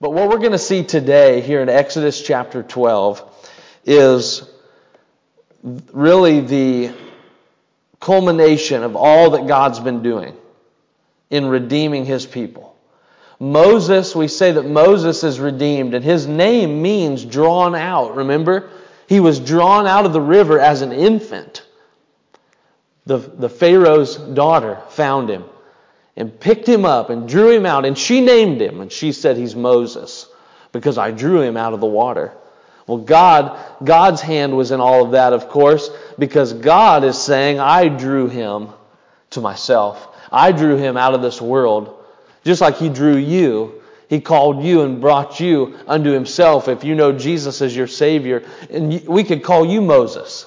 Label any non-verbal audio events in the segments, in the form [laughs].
But what we're going to see today here in Exodus chapter 12 is really the culmination of all that God's been doing in redeeming his people. Moses, we say that Moses is redeemed, and his name means drawn out. Remember? He was drawn out of the river as an infant. The, the Pharaoh's daughter found him and picked him up and drew him out, and she named him, and she said, He's Moses, because I drew him out of the water. Well, God, God's hand was in all of that, of course, because God is saying, I drew him to myself. I drew him out of this world. Just like he drew you, he called you and brought you unto himself if you know Jesus as your Savior. And we could call you Moses.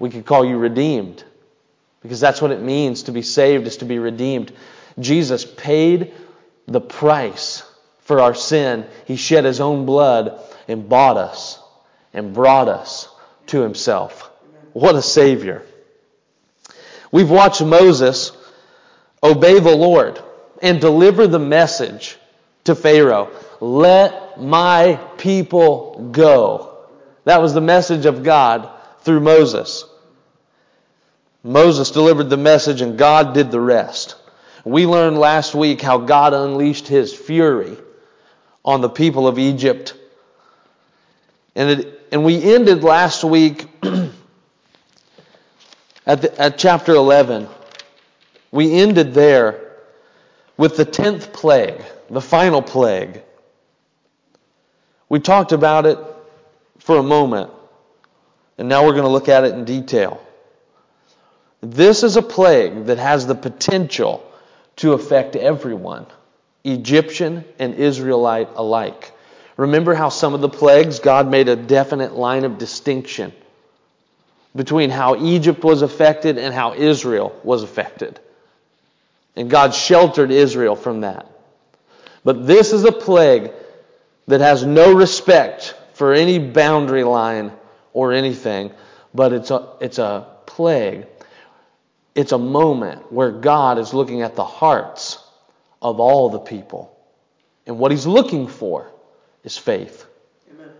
We could call you redeemed. Because that's what it means to be saved, is to be redeemed. Jesus paid the price for our sin. He shed his own blood and bought us and brought us to himself. What a Savior. We've watched Moses obey the Lord and deliver the message to Pharaoh let my people go. That was the message of God through Moses. Moses delivered the message and God did the rest. We learned last week how God unleashed his fury on the people of Egypt. And, it, and we ended last week [clears throat] at, the, at chapter 11. We ended there with the 10th plague, the final plague. We talked about it for a moment, and now we're going to look at it in detail. This is a plague that has the potential to affect everyone, Egyptian and Israelite alike. Remember how some of the plagues, God made a definite line of distinction between how Egypt was affected and how Israel was affected. And God sheltered Israel from that. But this is a plague that has no respect for any boundary line or anything, but it's a, it's a plague it's a moment where God is looking at the hearts of all the people. And what he's looking for is faith. Amen.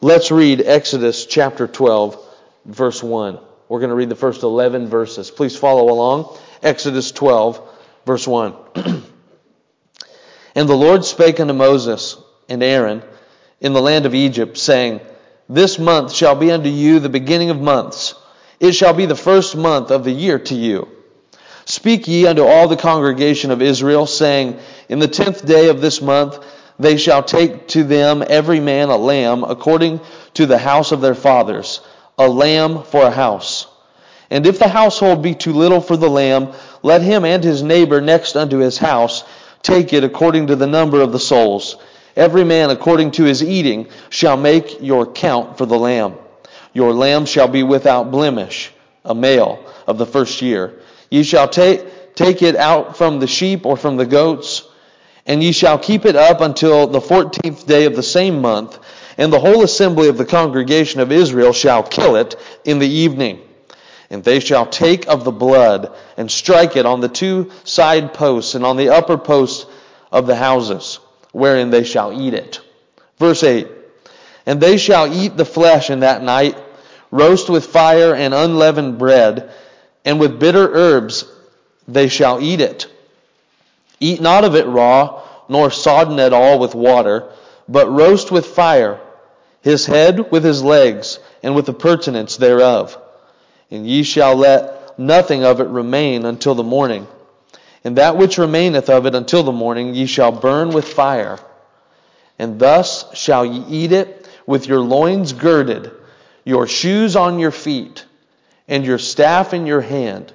Let's read Exodus chapter 12, verse 1. We're going to read the first 11 verses. Please follow along. Exodus 12, verse 1. [clears throat] and the Lord spake unto Moses and Aaron in the land of Egypt, saying, This month shall be unto you the beginning of months. It shall be the first month of the year to you. Speak ye unto all the congregation of Israel, saying, In the tenth day of this month they shall take to them every man a lamb according to the house of their fathers, a lamb for a house. And if the household be too little for the lamb, let him and his neighbor next unto his house take it according to the number of the souls. Every man according to his eating shall make your count for the lamb. Your lamb shall be without blemish, a male of the first year. Ye shall take, take it out from the sheep or from the goats, and ye shall keep it up until the fourteenth day of the same month, and the whole assembly of the congregation of Israel shall kill it in the evening. And they shall take of the blood and strike it on the two side posts and on the upper posts of the houses, wherein they shall eat it. Verse 8 and they shall eat the flesh in that night, roast with fire and unleavened bread, and with bitter herbs they shall eat it. Eat not of it raw, nor sodden at all with water, but roast with fire, his head with his legs, and with the purtenance thereof. And ye shall let nothing of it remain until the morning. And that which remaineth of it until the morning ye shall burn with fire. And thus shall ye eat it with your loins girded, your shoes on your feet, and your staff in your hand,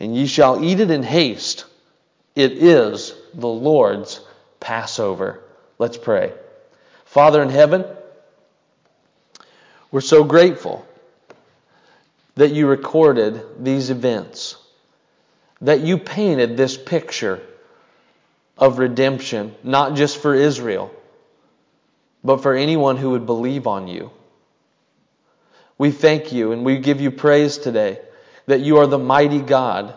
and ye shall eat it in haste. It is the Lord's Passover. Let's pray. Father in heaven, we're so grateful that you recorded these events, that you painted this picture of redemption, not just for Israel but for anyone who would believe on you. We thank you and we give you praise today that you are the mighty God,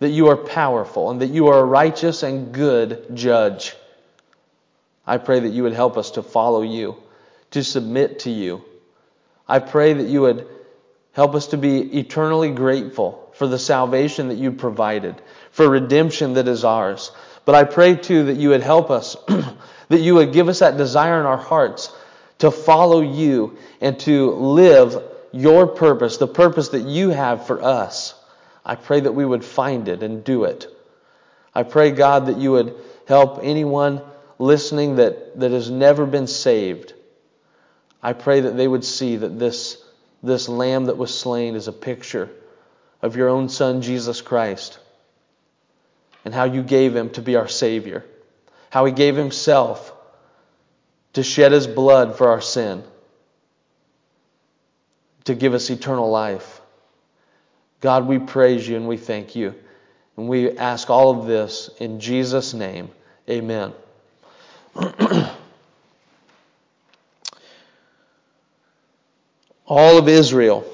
that you are powerful and that you are a righteous and good judge. I pray that you would help us to follow you, to submit to you. I pray that you would help us to be eternally grateful for the salvation that you provided, for redemption that is ours. But I pray too that you would help us, [clears throat] that you would give us that desire in our hearts to follow you and to live your purpose, the purpose that you have for us. I pray that we would find it and do it. I pray, God, that you would help anyone listening that, that has never been saved. I pray that they would see that this, this lamb that was slain is a picture of your own Son, Jesus Christ, and how you gave him to be our Savior, how he gave himself to shed his blood for our sin, to give us eternal life. God, we praise you and we thank you. And we ask all of this in Jesus' name. Amen. [clears throat] all of Israel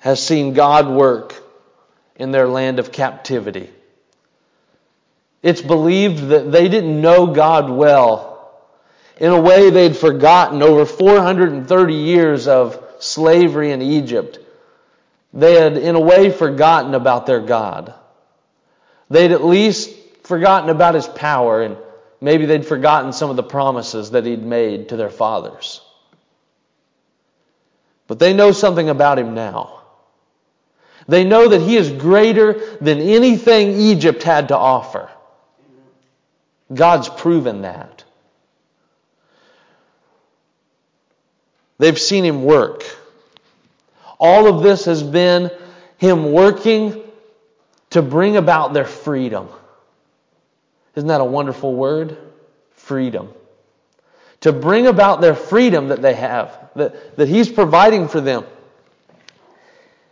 has seen God work in their land of captivity. It's believed that they didn't know God well. In a way, they'd forgotten over 430 years of slavery in Egypt. They had, in a way, forgotten about their God. They'd at least forgotten about his power, and maybe they'd forgotten some of the promises that he'd made to their fathers. But they know something about him now. They know that he is greater than anything Egypt had to offer. God's proven that. They've seen him work. All of this has been him working to bring about their freedom. Isn't that a wonderful word? Freedom. To bring about their freedom that they have, that, that he's providing for them.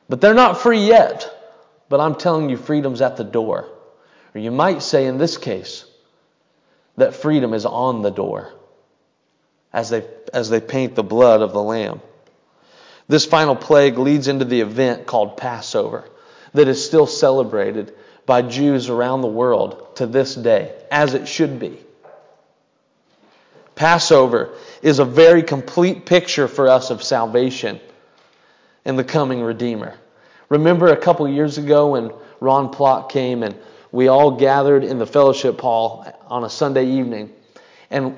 But they're not free yet. But I'm telling you, freedom's at the door. Or you might say in this case, that freedom is on the door as they, as they paint the blood of the Lamb. This final plague leads into the event called Passover that is still celebrated by Jews around the world to this day, as it should be. Passover is a very complete picture for us of salvation and the coming Redeemer. Remember a couple years ago when Ron Plott came and we all gathered in the fellowship hall on a Sunday evening and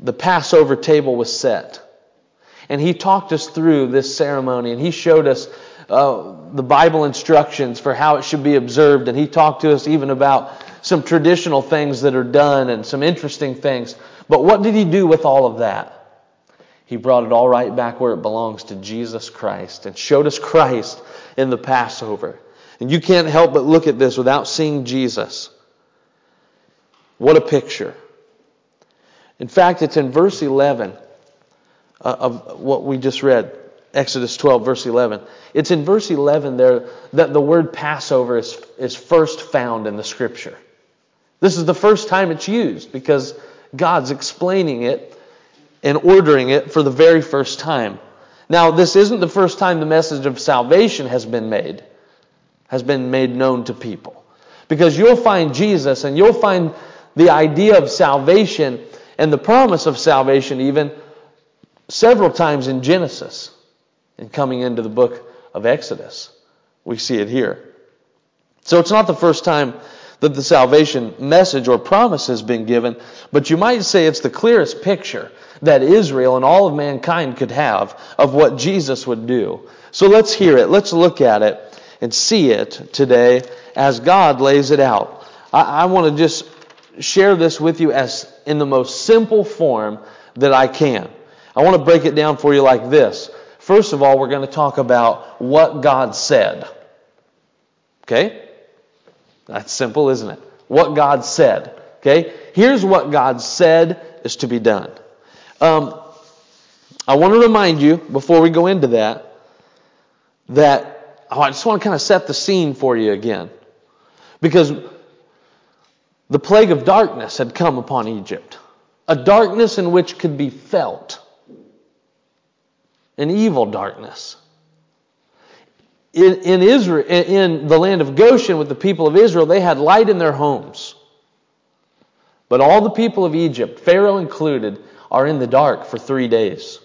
the Passover table was set. And he talked us through this ceremony and he showed us uh, the Bible instructions for how it should be observed. And he talked to us even about some traditional things that are done and some interesting things. But what did he do with all of that? He brought it all right back where it belongs to Jesus Christ and showed us Christ in the Passover. And you can't help but look at this without seeing Jesus. What a picture. In fact, it's in verse 11 uh, of what we just read, Exodus 12, verse 11. It's in verse 11 there that the word Passover is, is first found in the scripture. This is the first time it's used because God's explaining it and ordering it for the very first time. Now, this isn't the first time the message of salvation has been made, has been made known to people. Because you'll find Jesus and you'll find the idea of salvation and the promise of salvation even several times in Genesis and coming into the book of Exodus. We see it here. So it's not the first time that the salvation message or promise has been given, but you might say it's the clearest picture that Israel and all of mankind could have of what Jesus would do. So let's hear it. Let's look at it and see it today as God lays it out. I, I want to just share this with you as in the most simple form that I can. I want to break it down for you like this. First of all, we're going to talk about what God said. Okay? That's simple, isn't it? What God said. Okay? Here's what God said is to be done. Um, I want to remind you, before we go into that, that oh, I just want to kind of set the scene for you again. Because the plague of darkness had come upon Egypt, a darkness in which could be felt, an evil darkness. in, in Israel, in the land of Goshen with the people of Israel, they had light in their homes. But all the people of Egypt, Pharaoh included, are in the dark for three days.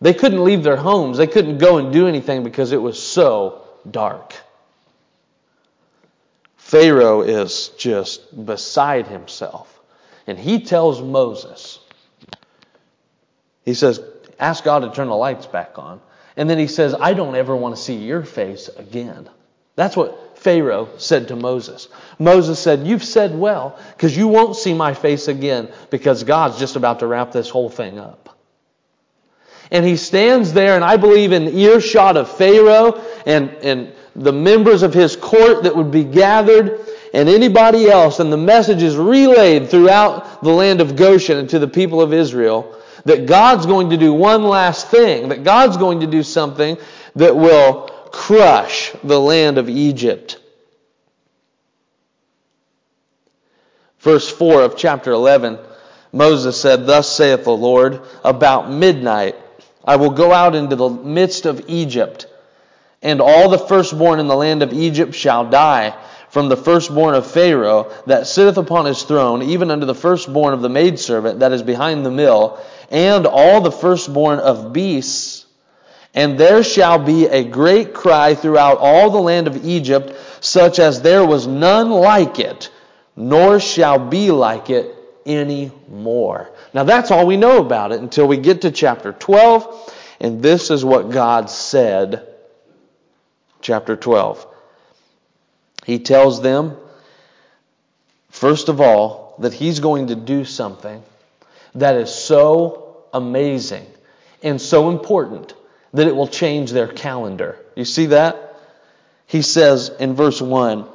They couldn't leave their homes. They couldn't go and do anything because it was so dark. Pharaoh is just beside himself. And he tells Moses, he says, ask God to turn the lights back on. And then he says, I don't ever want to see your face again. That's what Pharaoh said to Moses. Moses said, You've said well, because you won't see my face again, because God's just about to wrap this whole thing up. And he stands there, and I believe in earshot of Pharaoh and, and the members of his court that would be gathered, and anybody else, and the message is relayed throughout the land of Goshen and to the people of Israel that God's going to do one last thing, that God's going to do something that will crush the land of Egypt. Verse 4 of chapter 11, Moses said, Thus saith the Lord, about midnight I will go out into the midst of Egypt, and all the firstborn in the land of Egypt shall die, from the firstborn of Pharaoh that sitteth upon his throne, even unto the firstborn of the maidservant that is behind the mill, and all the firstborn of beasts. And there shall be a great cry throughout all the land of Egypt, such as there was none like it, nor shall be like it any more. Now that's all we know about it until we get to chapter 12, and this is what God said. Chapter 12. He tells them, first of all, that he's going to do something that is so amazing and so important that it will change their calendar. You see that? He says in verse 1,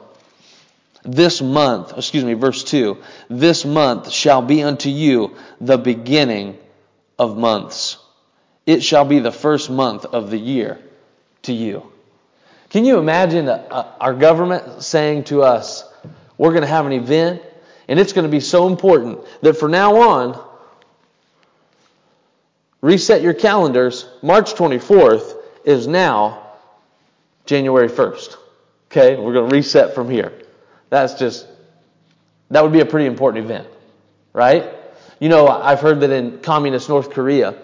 this month, excuse me, verse 2, this month shall be unto you the beginning of months. It shall be the first month of the year to you. Can you imagine uh, uh, our government saying to us, we're going to have an event and it's going to be so important that from now on, reset your calendars. March 24th is now January 1st. Okay, we're going to reset from here. That's just, that would be a pretty important event, right? You know, I've heard that in communist North Korea,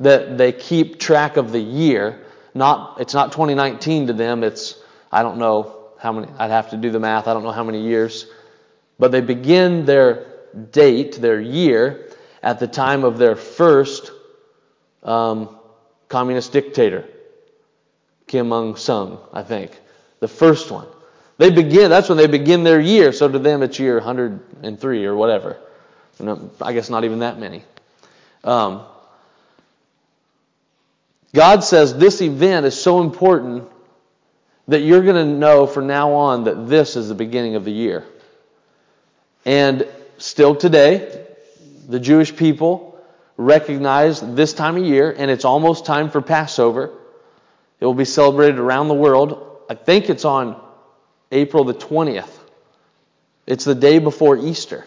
that they keep track of the year not it's not 2019 to them. It's I don't know how many. I'd have to do the math. I don't know how many years, but they begin their date, their year, at the time of their first um, communist dictator, Kim Il Sung, I think, the first one. They begin. That's when they begin their year. So to them, it's year 103 or whatever. I guess not even that many. Um, God says this event is so important that you're going to know from now on that this is the beginning of the year. And still today, the Jewish people recognize this time of year, and it's almost time for Passover. It will be celebrated around the world. I think it's on April the 20th. It's the day before Easter.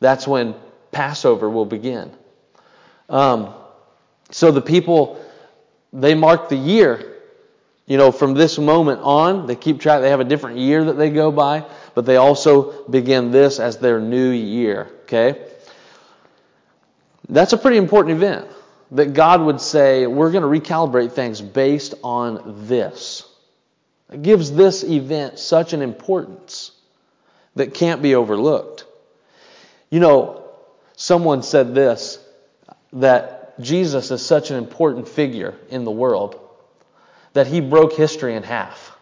That's when Passover will begin. Um, so the people they mark the year. You know, from this moment on, they keep track, they have a different year that they go by, but they also begin this as their new year. Okay? That's a pretty important event that God would say, we're going to recalibrate things based on this. It gives this event such an importance that can't be overlooked. You know, someone said this that Jesus is such an important figure in the world that he broke history in half.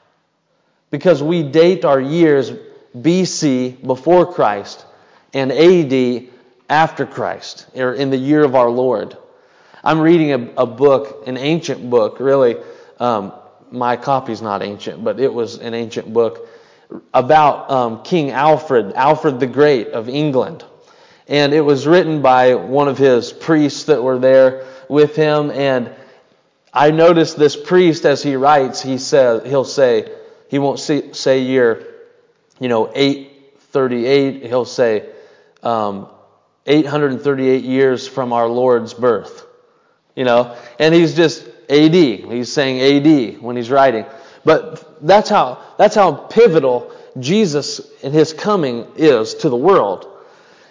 Because we date our years BC before Christ and AD after Christ, or in the year of our Lord. I'm reading a, a book, an ancient book, really. Um, my copy's not ancient, but it was an ancient book about um, King Alfred, Alfred the Great of England. And it was written by one of his priests that were there with him. And I noticed this priest as he writes, he says, he'll say, he won't say, say year, you know, 838. He'll say, um, 838 years from our Lord's birth. You know, and he's just AD. He's saying AD when he's writing. But that's how, that's how pivotal Jesus and his coming is to the world.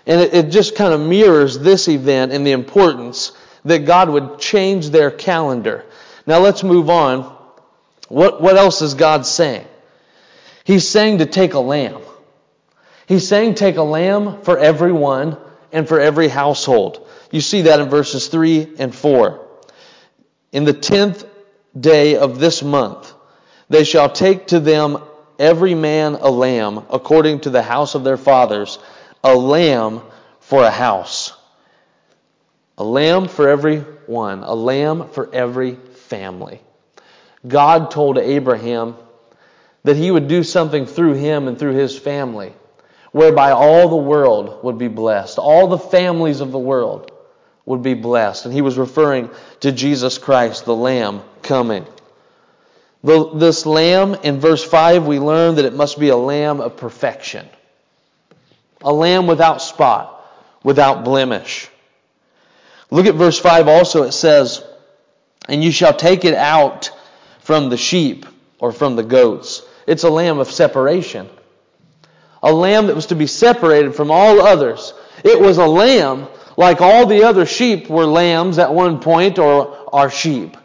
And it, it just kind of mirrors this event and the importance that God would change their calendar. Now let's move on. What, what else is God saying? He's saying to take a lamb. He's saying take a lamb for everyone and for every household. You see that in verses 3 and 4. In the tenth day of this month, they shall take to them every man a lamb according to the house of their fathers, a lamb for a house. A lamb for every one, a lamb for every family. God told Abraham that he would do something through him and through his family, whereby all the world would be blessed, all the families of the world would be blessed. And he was referring to Jesus Christ, the Lamb coming. This lamb, in verse 5, we learn that it must be a lamb of perfection. A lamb without spot, without blemish. Look at verse 5 also. It says, And you shall take it out from the sheep or from the goats. It's a lamb of separation. A lamb that was to be separated from all others. It was a lamb like all the other sheep were lambs at one point or are sheep.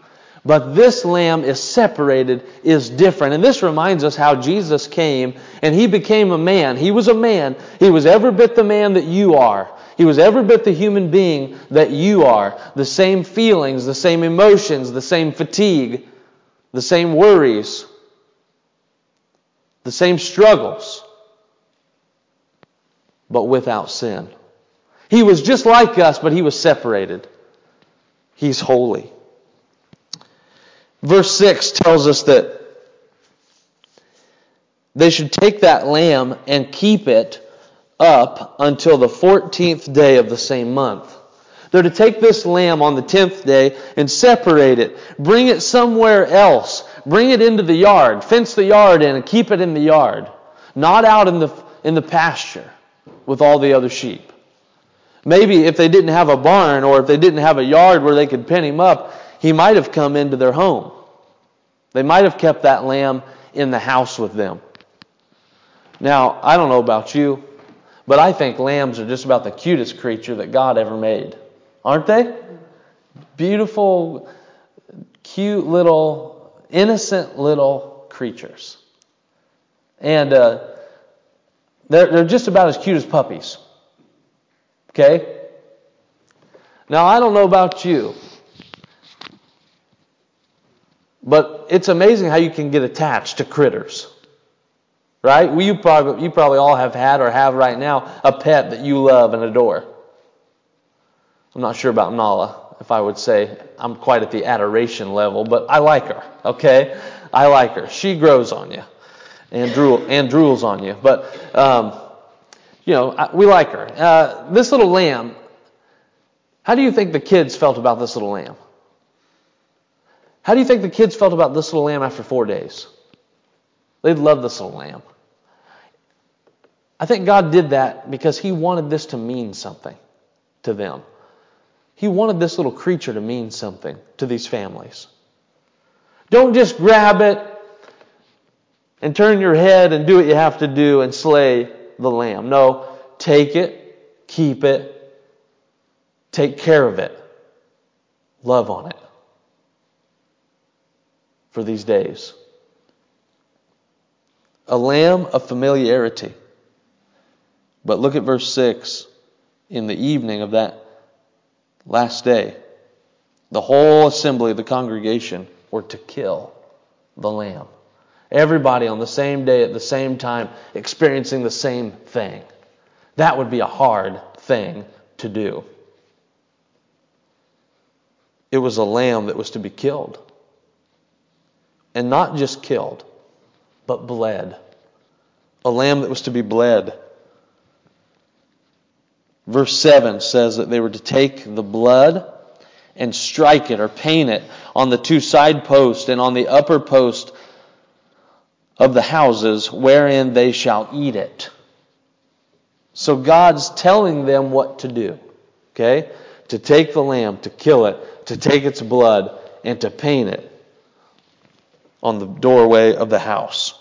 But this lamb is separated, is different. And this reminds us how Jesus came and he became a man. He was a man. He was every bit the man that you are. He was every bit the human being that you are. The same feelings, the same emotions, the same fatigue, the same worries, the same struggles, but without sin. He was just like us, but he was separated. He's holy. Verse 6 tells us that they should take that lamb and keep it up until the 14th day of the same month. They're to take this lamb on the 10th day and separate it, bring it somewhere else, bring it into the yard, fence the yard in, and keep it in the yard, not out in the, in the pasture with all the other sheep. Maybe if they didn't have a barn or if they didn't have a yard where they could pen him up, he might have come into their home. They might have kept that lamb in the house with them. Now, I don't know about you, but I think lambs are just about the cutest creature that God ever made. Aren't they? Beautiful, cute little, innocent little creatures. And uh, they're, they're just about as cute as puppies. Okay? Now, I don't know about you, but it's amazing how you can get attached to critters. Right? Well, you probably, you probably all have had or have right now a pet that you love and adore. I'm not sure about Nala, if I would say I'm quite at the adoration level, but I like her, okay? I like her. She grows on you and, drool, and drools on you. But um, you know, we like her. Uh, this little lamb, how do you think the kids felt about this little lamb? How do you think the kids felt about this little lamb after four days? They loved this little lamb. I think God did that because He wanted this to mean something to them. He wanted this little creature to mean something to these families. Don't just grab it and turn your head and do what you have to do and slay the lamb. No, take it, keep it, take care of it, love on it for these days. A lamb of familiarity. But look at verse 6. In the evening of that last day, the whole assembly of the congregation were to kill the lamb. Everybody on the same day at the same time experiencing the same thing. That would be a hard thing to do. It was a lamb that was to be killed. And not just killed, but bled. A lamb that was to be bled. Verse 7 says that they were to take the blood and strike it or paint it on the two side posts and on the upper post of the houses wherein they shall eat it. So God's telling them what to do. Okay? To take the lamb, to kill it, to take its blood, and to paint it on the doorway of the house.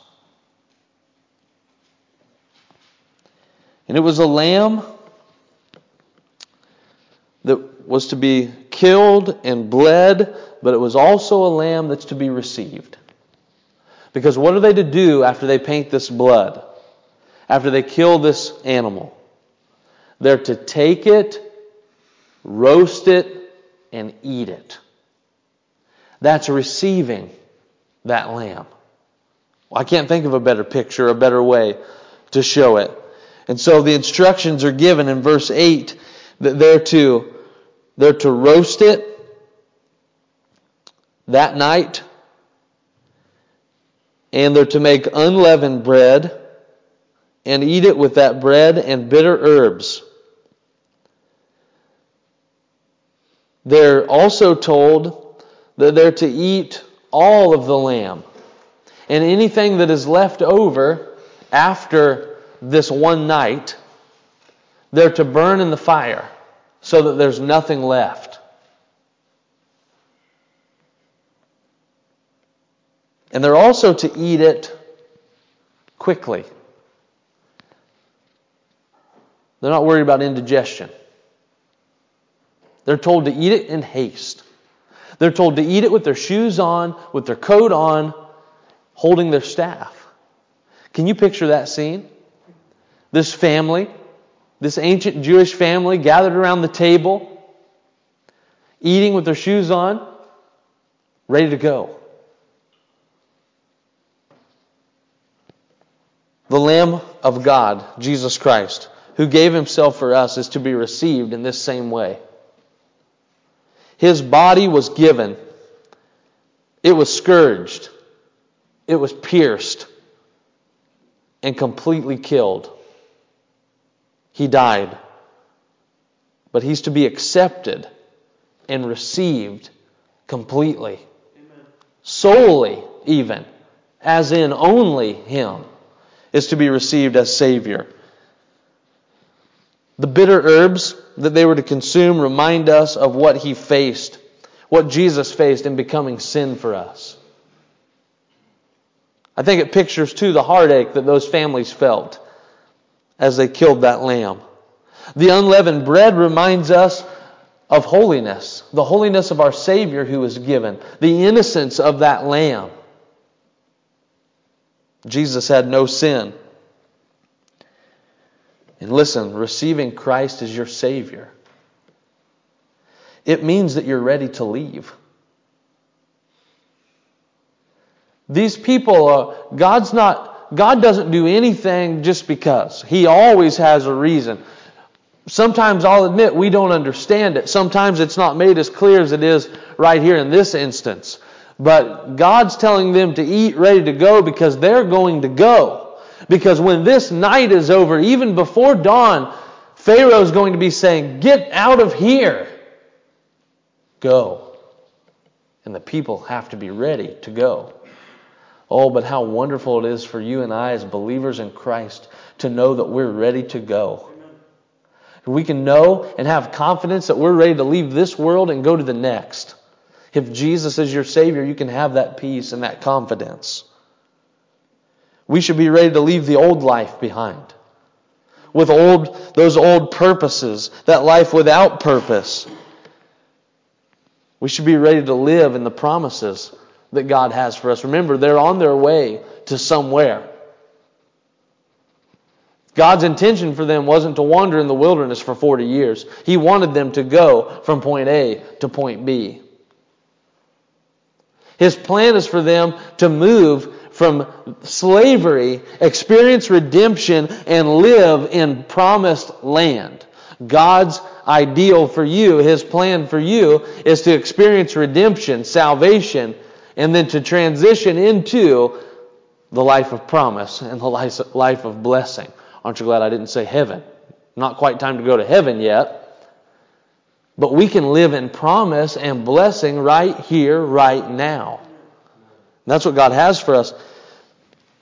And it was a lamb that was to be killed and bled, but it was also a lamb that's to be received. Because what are they to do after they paint this blood? After they kill this animal? They're to take it, roast it, and eat it. That's receiving that lamb. Well, I can't think of a better picture, a better way to show it. And so the instructions are given in verse 8 that they're to, they're to roast it that night, and they're to make unleavened bread and eat it with that bread and bitter herbs. They're also told that they're to eat all of the lamb. And anything that is left over after this one night, they're to burn in the fire so that there's nothing left. And they're also to eat it quickly. They're not worried about indigestion. They're told to eat it in haste. They're told to eat it with their shoes on, with their coat on, holding their staff. Can you picture that scene? This family, this ancient Jewish family gathered around the table, eating with their shoes on, ready to go. The Lamb of God, Jesus Christ, who gave himself for us, is to be received in this same way. His body was given, it was scourged, it was pierced, and completely killed. He died. But he's to be accepted and received completely. Amen. Solely, even, as in only Him, is to be received as Savior. The bitter herbs that they were to consume remind us of what he faced, what Jesus faced in becoming sin for us. I think it pictures too the heartache that those families felt as they killed that lamb. The unleavened bread reminds us of holiness, the holiness of our Savior who was given, the innocence of that lamb. Jesus had no sin. And listen, receiving Christ as your Savior, it means that you're ready to leave. These people, uh, God's not, God doesn't do anything just because. He always has a reason. Sometimes I'll admit we don't understand it. Sometimes it's not made as clear as it is right here in this instance. But God's telling them to eat ready to go because they're going to go. Because when this night is over, even before dawn, Pharaoh is going to be saying, Get out of here. Go. And the people have to be ready to go. Oh, but how wonderful it is for you and I as believers in Christ to know that we're ready to go. We can know and have confidence that we're ready to leave this world and go to the next. If Jesus is your Savior, you can have that peace and that confidence. We should be ready to leave the old life behind. With old, those old purposes, that life without purpose. We should be ready to live in the promises that God has for us. Remember, they're on their way to somewhere. God's intention for them wasn't to wander in the wilderness for 40 years. He wanted them to go from point A to point B. His plan is for them to move from slavery, experience redemption, and live in promised land. God's ideal for you, His plan for you, is to experience redemption, salvation, and then to transition into the life of promise and the life of blessing. Aren't you glad I didn't say heaven? Not quite time to go to heaven yet. But we can live in promise and blessing right here, right now. That's what God has for us.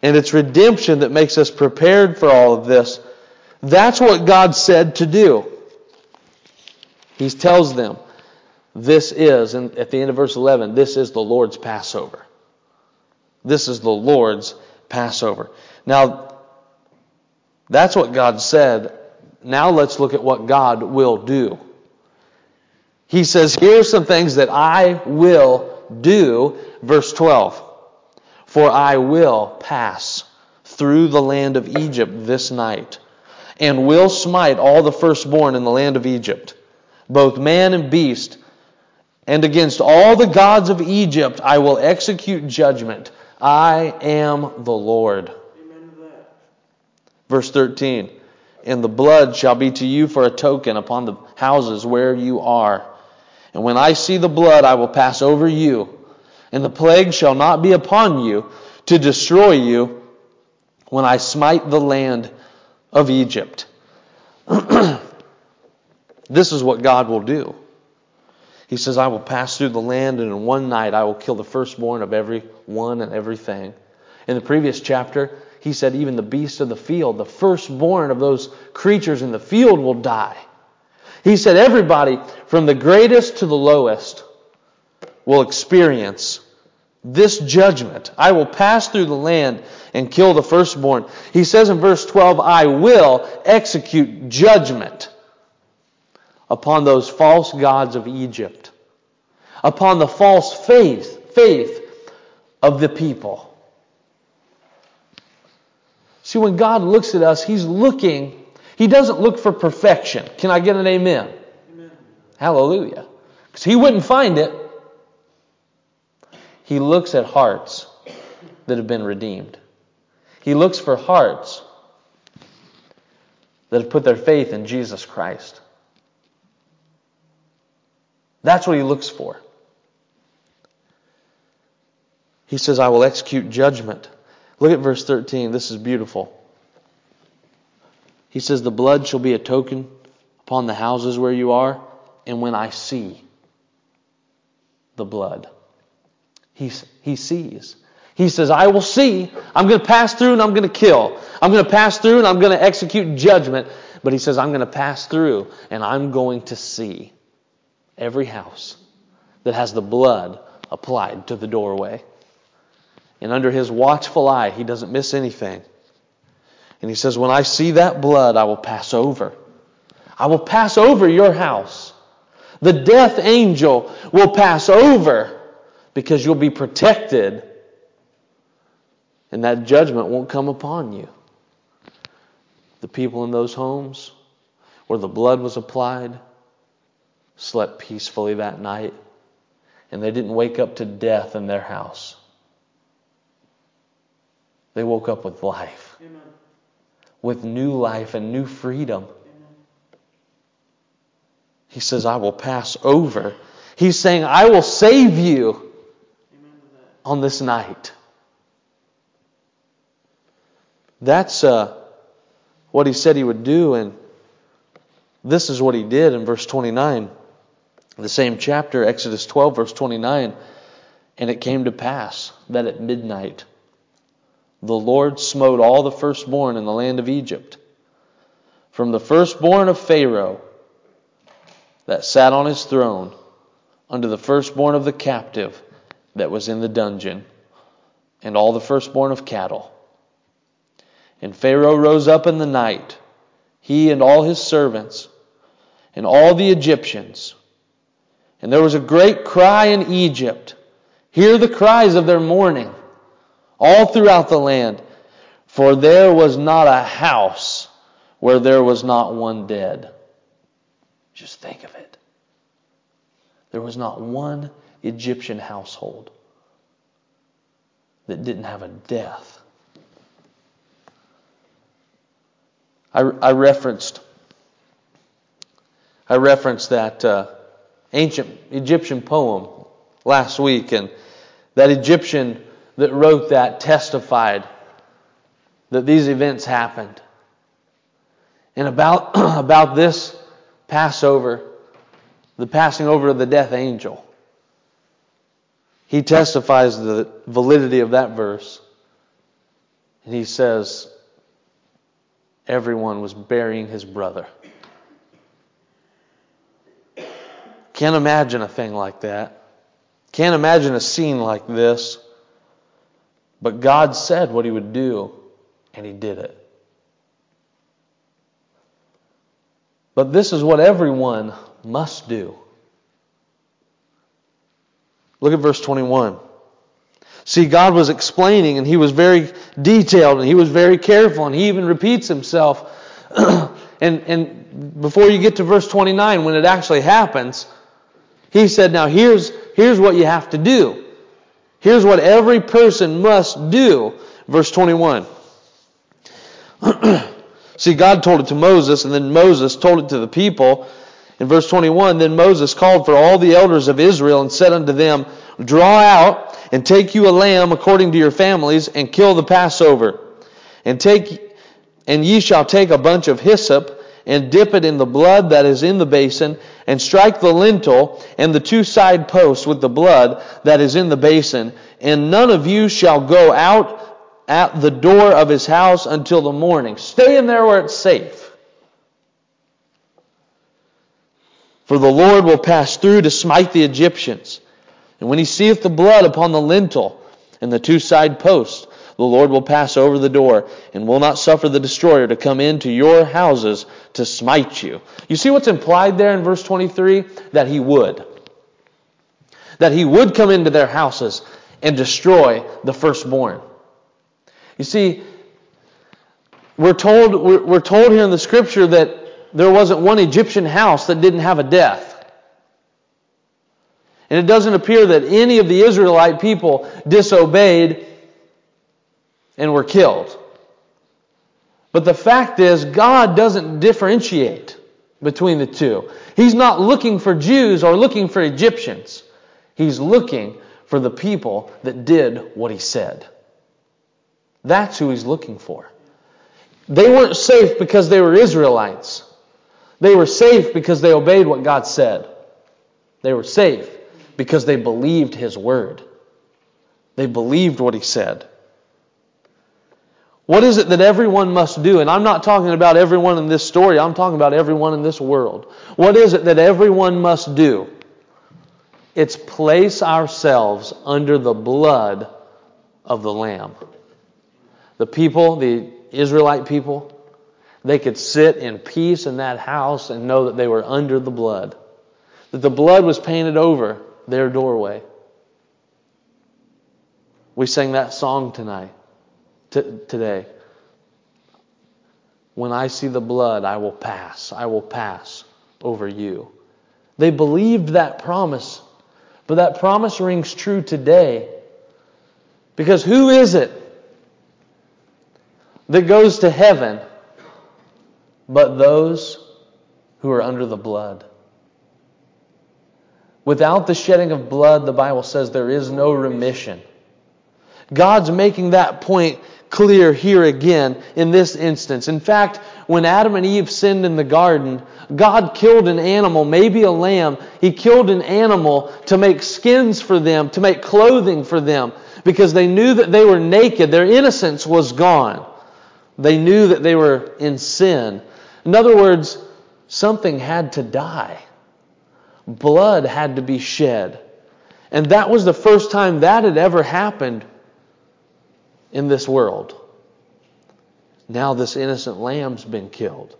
And it's redemption that makes us prepared for all of this. That's what God said to do. He tells them, this is, and at the end of verse 11, this is the Lord's Passover. This is the Lord's Passover. Now, that's what God said. Now let's look at what God will do. He says, Here are some things that I will do. Verse 12 For I will pass through the land of Egypt this night, and will smite all the firstborn in the land of Egypt, both man and beast. And against all the gods of Egypt I will execute judgment. I am the Lord. Verse 13 And the blood shall be to you for a token upon the houses where you are. And when I see the blood, I will pass over you, and the plague shall not be upon you to destroy you when I smite the land of Egypt. [clears throat] this is what God will do. He says, I will pass through the land, and in one night I will kill the firstborn of every one and everything. In the previous chapter, he said, even the beasts of the field, the firstborn of those creatures in the field will die. He said, everybody, from the greatest to the lowest, will experience this judgment. I will pass through the land and kill the firstborn. He says in verse 12, I will execute judgment upon those false gods of Egypt, upon the false faith, faith of the people. See, when God looks at us, He's looking he doesn't look for perfection. Can I get an amen? amen. Hallelujah. Because he wouldn't find it. He looks at hearts that have been redeemed. He looks for hearts that have put their faith in Jesus Christ. That's what he looks for. He says, I will execute judgment. Look at verse 13. This is beautiful. He says, The blood shall be a token upon the houses where you are, and when I see the blood, he, he sees. He says, I will see. I'm going to pass through and I'm going to kill. I'm going to pass through and I'm going to execute judgment. But he says, I'm going to pass through and I'm going to see every house that has the blood applied to the doorway. And under his watchful eye, he doesn't miss anything. And he says, When I see that blood, I will pass over. I will pass over your house. The death angel will pass over because you'll be protected and that judgment won't come upon you. The people in those homes where the blood was applied slept peacefully that night and they didn't wake up to death in their house. They woke up with life. Amen with new life and new freedom. He says, I will pass over. He's saying, I will save you on this night. That's uh, what he said he would do, and this is what he did in verse 29. The same chapter, Exodus 12, verse 29. And it came to pass that at midnight the Lord smote all the firstborn in the land of Egypt, from the firstborn of Pharaoh that sat on his throne, unto the firstborn of the captive that was in the dungeon, and all the firstborn of cattle. And Pharaoh rose up in the night, he and all his servants, and all the Egyptians. And there was a great cry in Egypt. Hear the cries of their mourning all throughout the land. For there was not a house where there was not one dead. Just think of it. There was not one Egyptian household that didn't have a death. I, I referenced I referenced that uh, ancient Egyptian poem last week, and that Egyptian that wrote that testified that these events happened. And about, [clears throat] about this Passover, the passing over of the death angel, he testifies the validity of that verse. And he says, everyone was burying his brother. Can't imagine a thing like that. Can't imagine a scene like this. But God said what he would do, and he did it. But this is what everyone must do. Look at verse 21. See, God was explaining, and he was very detailed, and he was very careful, and he even repeats himself. [clears throat] and, and before you get to verse 29, when it actually happens, he said, Now here's, here's what you have to do. Here's what every person must do. Verse 21. [clears throat] See, God told it to Moses, and then Moses told it to the people. In verse 21, then Moses called for all the elders of Israel and said unto them, Draw out and take you a lamb according to your families, and kill the Passover. And take and ye shall take a bunch of hyssop, and dip it in the blood that is in the basin, and strike the lintel and the two side posts with the blood that is in the basin. And none of you shall go out at the door of his house until the morning. Stay in there where it's safe. For the Lord will pass through to smite the Egyptians. And when he seeth the blood upon the lintel and the two side posts, the Lord will pass over the door and will not suffer the destroyer to come into your houses to smite you. You see what's implied there in verse 23? That he would. That he would come into their houses and destroy the firstborn. You see, we're told, we're told here in the scripture that there wasn't one Egyptian house that didn't have a death. And it doesn't appear that any of the Israelite people disobeyed and were killed. But the fact is, God doesn't differentiate between the two. He's not looking for Jews or looking for Egyptians. He's looking for the people that did what he said. That's who he's looking for. They weren't safe because they were Israelites. They were safe because they obeyed what God said. They were safe because they believed his word. They believed what he said. What is it that everyone must do? And I'm not talking about everyone in this story, I'm talking about everyone in this world. What is it that everyone must do? It's place ourselves under the blood of the Lamb. The people, the Israelite people, they could sit in peace in that house and know that they were under the blood. That the blood was painted over their doorway. We sang that song tonight, t- today. When I see the blood, I will pass. I will pass over you. They believed that promise, but that promise rings true today. Because who is it that goes to heaven but those who are under the blood? Without the shedding of blood, the Bible says there is no remission. God's making that point clear here again in this instance. In fact, when Adam and Eve sinned in the garden, God killed an animal, maybe a lamb. He killed an animal to make skins for them, to make clothing for them, because they knew that they were naked. Their innocence was gone. They knew that they were in sin. In other words, something had to die blood had to be shed. And that was the first time that had ever happened in this world. Now, this innocent lamb's been killed.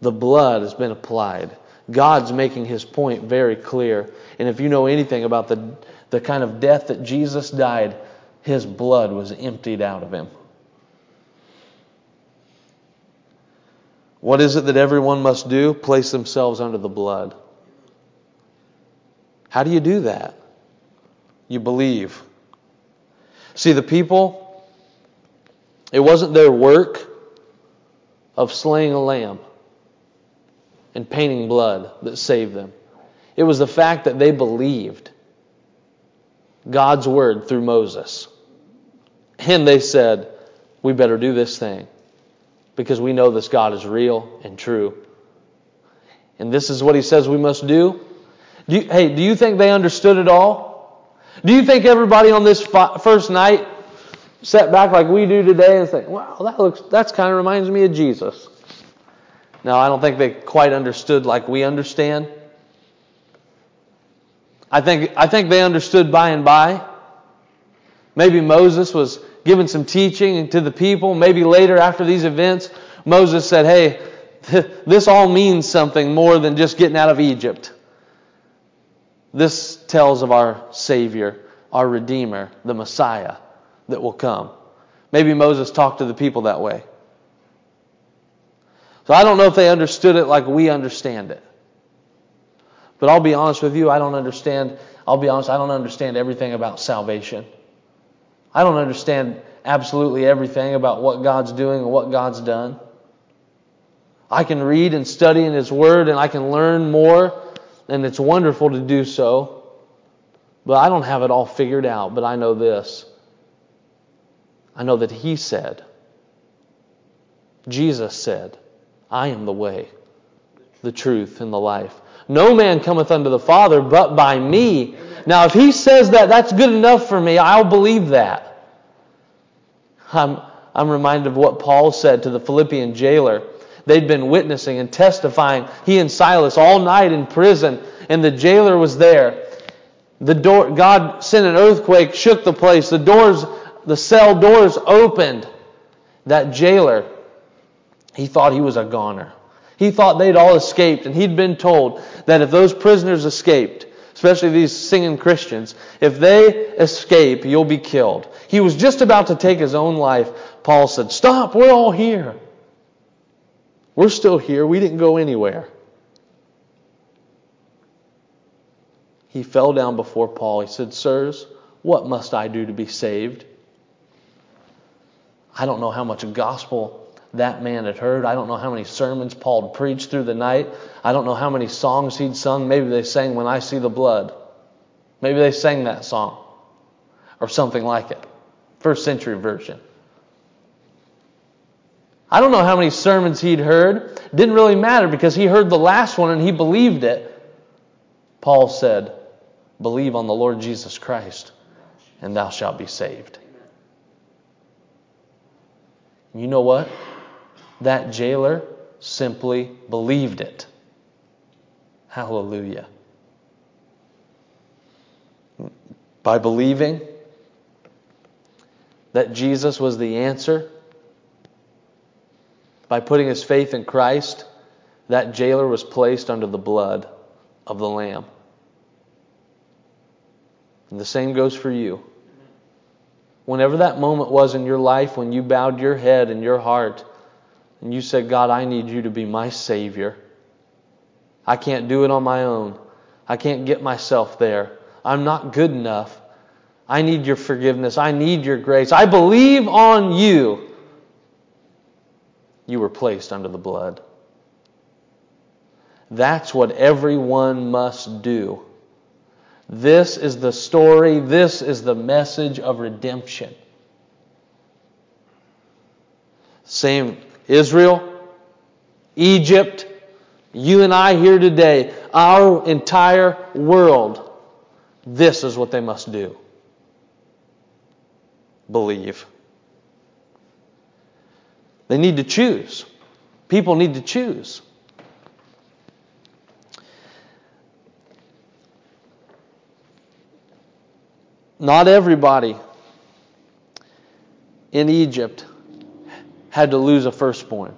The blood has been applied. God's making his point very clear. And if you know anything about the, the kind of death that Jesus died, his blood was emptied out of him. What is it that everyone must do? Place themselves under the blood. How do you do that? You believe. See, the people, it wasn't their work of slaying a lamb and painting blood that saved them. It was the fact that they believed God's word through Moses. And they said, we better do this thing because we know this God is real and true. And this is what he says we must do. Do you, hey, do you think they understood it all? Do you think everybody on this first night sat back like we do today and think, "Wow, that looks that's kind of reminds me of Jesus"? Now, I don't think they quite understood like we understand. I think I think they understood by and by. Maybe Moses was giving some teaching to the people. Maybe later after these events, Moses said, Hey, [laughs] this all means something more than just getting out of Egypt. This tells of our Savior, our Redeemer, the Messiah that will come. Maybe Moses talked to the people that way. So I don't know if they understood it like we understand it. But I'll be honest with you, I don't understand. I'll be honest, I don't understand everything about salvation. I don't understand absolutely everything about what God's doing and what God's done. I can read and study in His Word and I can learn more, and it's wonderful to do so. But I don't have it all figured out, but I know this. I know that He said, Jesus said, I am the way, the truth, and the life. No man cometh unto the Father but by me. Now, if He says that, that's good enough for me. I'll believe that. I'm, I'm reminded of what Paul said to the Philippian jailer. They'd been witnessing and testifying, he and Silas, all night in prison, and the jailer was there. The door, God sent an earthquake, shook the place. The doors, the cell doors opened. That jailer, he thought he was a goner. He thought they'd all escaped, and he'd been told that if those prisoners escaped, especially these singing Christians, if they escape, you'll be killed. He was just about to take his own life. Paul said, Stop, we're all here. We're still here. We didn't go anywhere. He fell down before Paul. He said, Sirs, what must I do to be saved? I don't know how much gospel that man had heard. I don't know how many sermons Paul had preached through the night. I don't know how many songs he'd sung. Maybe they sang When I See the Blood. Maybe they sang that song or something like it. First century version. I don't know how many sermons he'd heard. Didn't really matter because he heard the last one and he believed it. Paul said, Believe on the Lord Jesus Christ, and thou shalt be saved. You know what? That jailer simply believed it. Hallelujah. By believing that Jesus was the answer, by putting his faith in Christ, that jailer was placed under the blood of the Lamb. And the same goes for you. Whenever that moment was in your life when you bowed your head and your heart and you said, God, I need you to be my Savior. I can't do it on my own. I can't get myself there. I'm not good enough. I need your forgiveness. I need your grace. I believe on you. You were placed under the blood. That's what everyone must do. This is the story, this is the message of redemption. Same Israel, Egypt, you and I here today, our entire world, this is what they must do believe. They need to choose. People need to choose. Not everybody in Egypt had to lose a firstborn.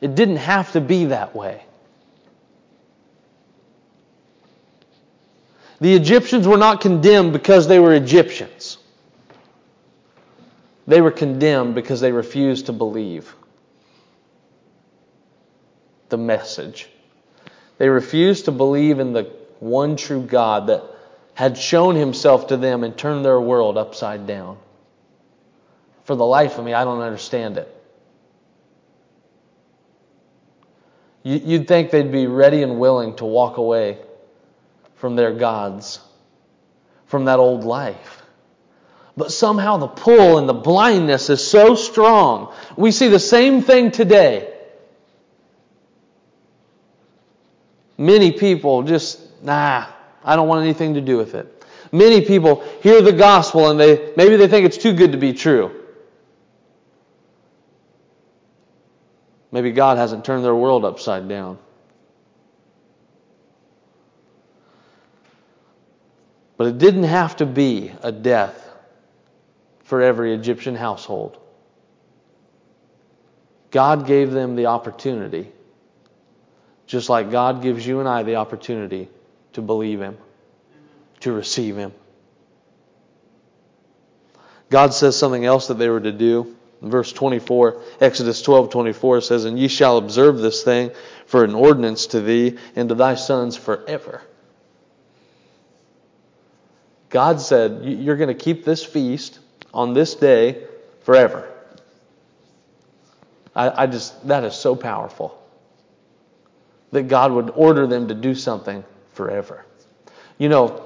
It didn't have to be that way. The Egyptians were not condemned because they were Egyptians. They were condemned because they refused to believe the message. They refused to believe in the one true God that had shown himself to them and turned their world upside down. For the life of me, I don't understand it. You'd think they'd be ready and willing to walk away from their gods, from that old life. But somehow the pull and the blindness is so strong. We see the same thing today. Many people just, nah, I don't want anything to do with it. Many people hear the gospel and they maybe they think it's too good to be true. Maybe God hasn't turned their world upside down. But it didn't have to be a death for every Egyptian household. God gave them the opportunity, just like God gives you and I the opportunity to believe Him, to receive Him. God says something else that they were to do. Verse 24, Exodus 12 24 says, And ye shall observe this thing for an ordinance to thee and to thy sons forever. God said, You're going to keep this feast on this day forever. I, I just, that is so powerful. That God would order them to do something forever. You know,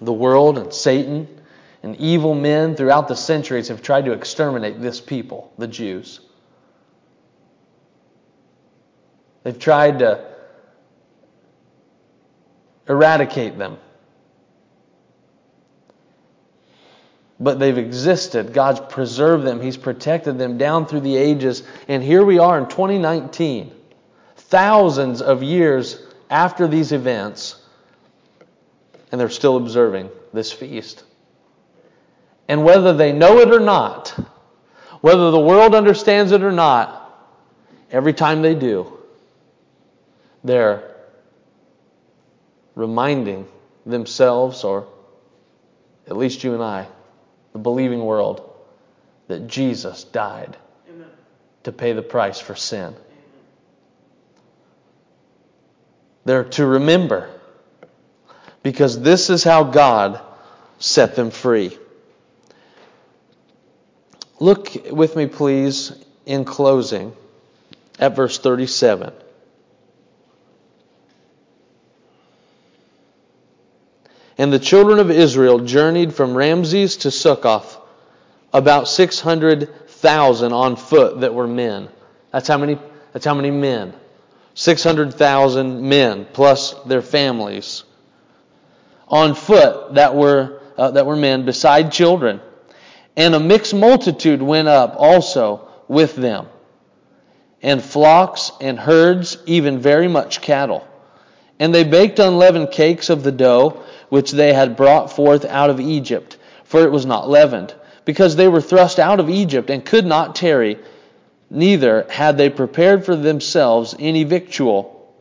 the world and Satan and evil men throughout the centuries have tried to exterminate this people, the Jews. They've tried to eradicate them. but they've existed. God's preserved them, He's protected them down through the ages. And here we are in 2019, thousands of years after these events, and they're still observing this feast. And whether they know it or not, whether the world understands it or not, every time they do, they're reminding themselves, or at least you and I, the believing world that Jesus died Amen. to pay the price for sin. Amen. They're to remember because this is how God set them free. Look with me, please, in closing at verse 37. And the children of Israel journeyed from Ramses to Succoth, about 600,000 on foot that were men. That's how many, that's how many men. 600,000 men plus their families. On foot that were, uh, that were men beside children. And a mixed multitude went up also with them. And flocks and herds, even very much cattle. And they baked unleavened cakes of the dough which they had brought forth out of Egypt, for it was not leavened, because they were thrust out of Egypt and could not tarry, neither had they prepared for themselves any victual.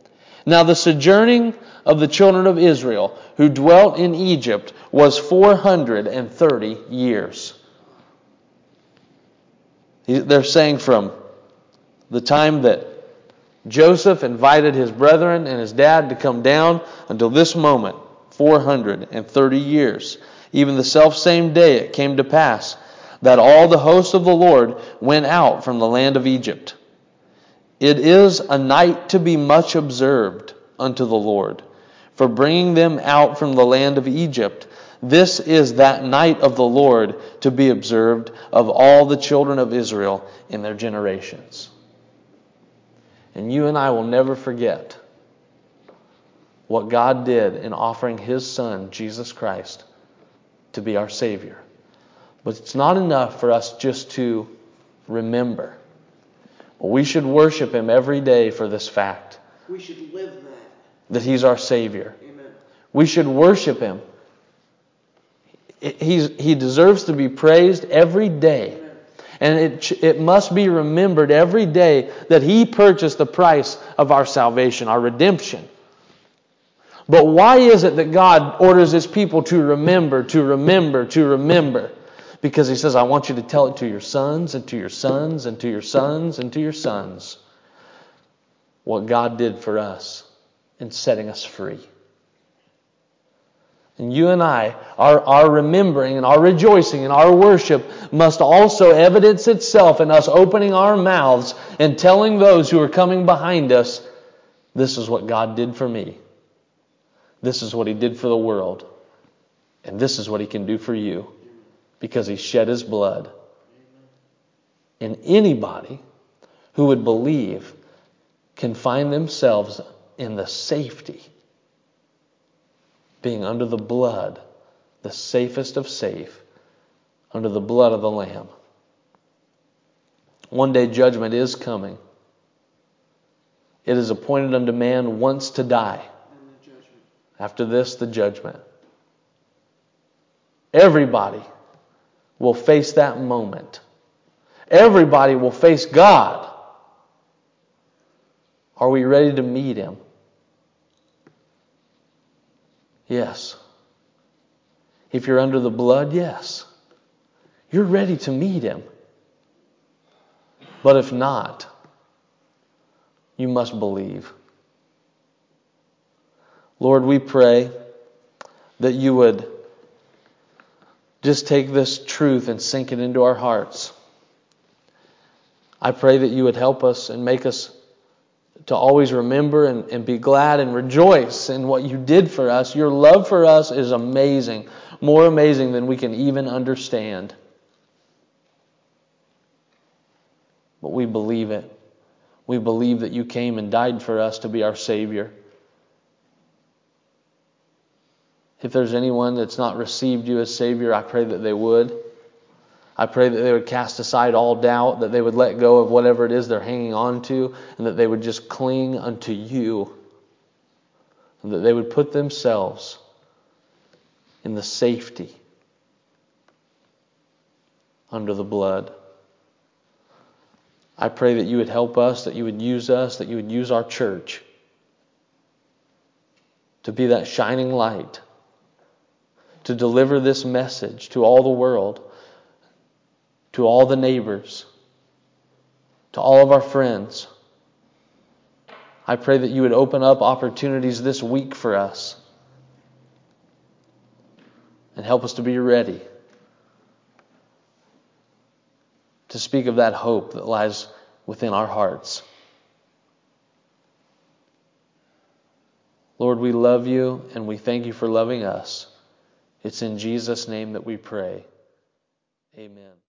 Now the sojourning of the children of Israel who dwelt in Egypt was 430 years. They're saying from the time that Joseph invited his brethren and his dad to come down until this moment, 430 years. Even the self same day it came to pass that all the host of the Lord went out from the land of Egypt. It is a night to be much observed unto the Lord, for bringing them out from the land of Egypt. This is that night of the Lord to be observed of all the children of Israel in their generations. And you and I will never forget what God did in offering His Son, Jesus Christ, to be our Savior. But it's not enough for us just to remember. We should worship Him every day for this fact. We should live that. That He's our Savior. Amen. We should worship Him. He's, he deserves to be praised every day. And it, it must be remembered every day that He purchased the price of our salvation, our redemption. But why is it that God orders his people to remember, to remember, to remember? Because he says, I want you to tell it to your sons and to your sons and to your sons and to your sons what God did for us in setting us free. And you and I, our, our remembering and our rejoicing and our worship must also evidence itself in us opening our mouths and telling those who are coming behind us, this is what God did for me. This is what he did for the world. And this is what he can do for you because he shed his blood. And anybody who would believe can find themselves in the safety, being under the blood, the safest of safe, under the blood of the Lamb. One day judgment is coming. It is appointed unto man once to die. After this, the judgment. Everybody will face that moment. Everybody will face God. Are we ready to meet Him? Yes. If you're under the blood, yes. You're ready to meet Him. But if not, you must believe. Lord, we pray that you would just take this truth and sink it into our hearts. I pray that you would help us and make us to always remember and, and, be glad and rejoice in what you did for us. Your love for us is amazing, more amazing than we can even understand. But we believe it. We believe that you came and died for us to be our Savior. If there's anyone that's not received you as Savior, I pray that they would. I pray that they would cast aside all doubt, that they would let go of whatever it is they're hanging on to, and that they would just cling unto you. And that they would put themselves in the safety under the blood. I pray that you would help us, that you would use us, that you would use our church to be that shining light, to deliver this message to all the world, to all the neighbors, to all of our friends. I pray that you would open up opportunities this week for us and help us to be ready. to speak of that hope that lies within our hearts. Lord, we love you and we thank you for loving us. It's in Jesus' name that we pray. Amen.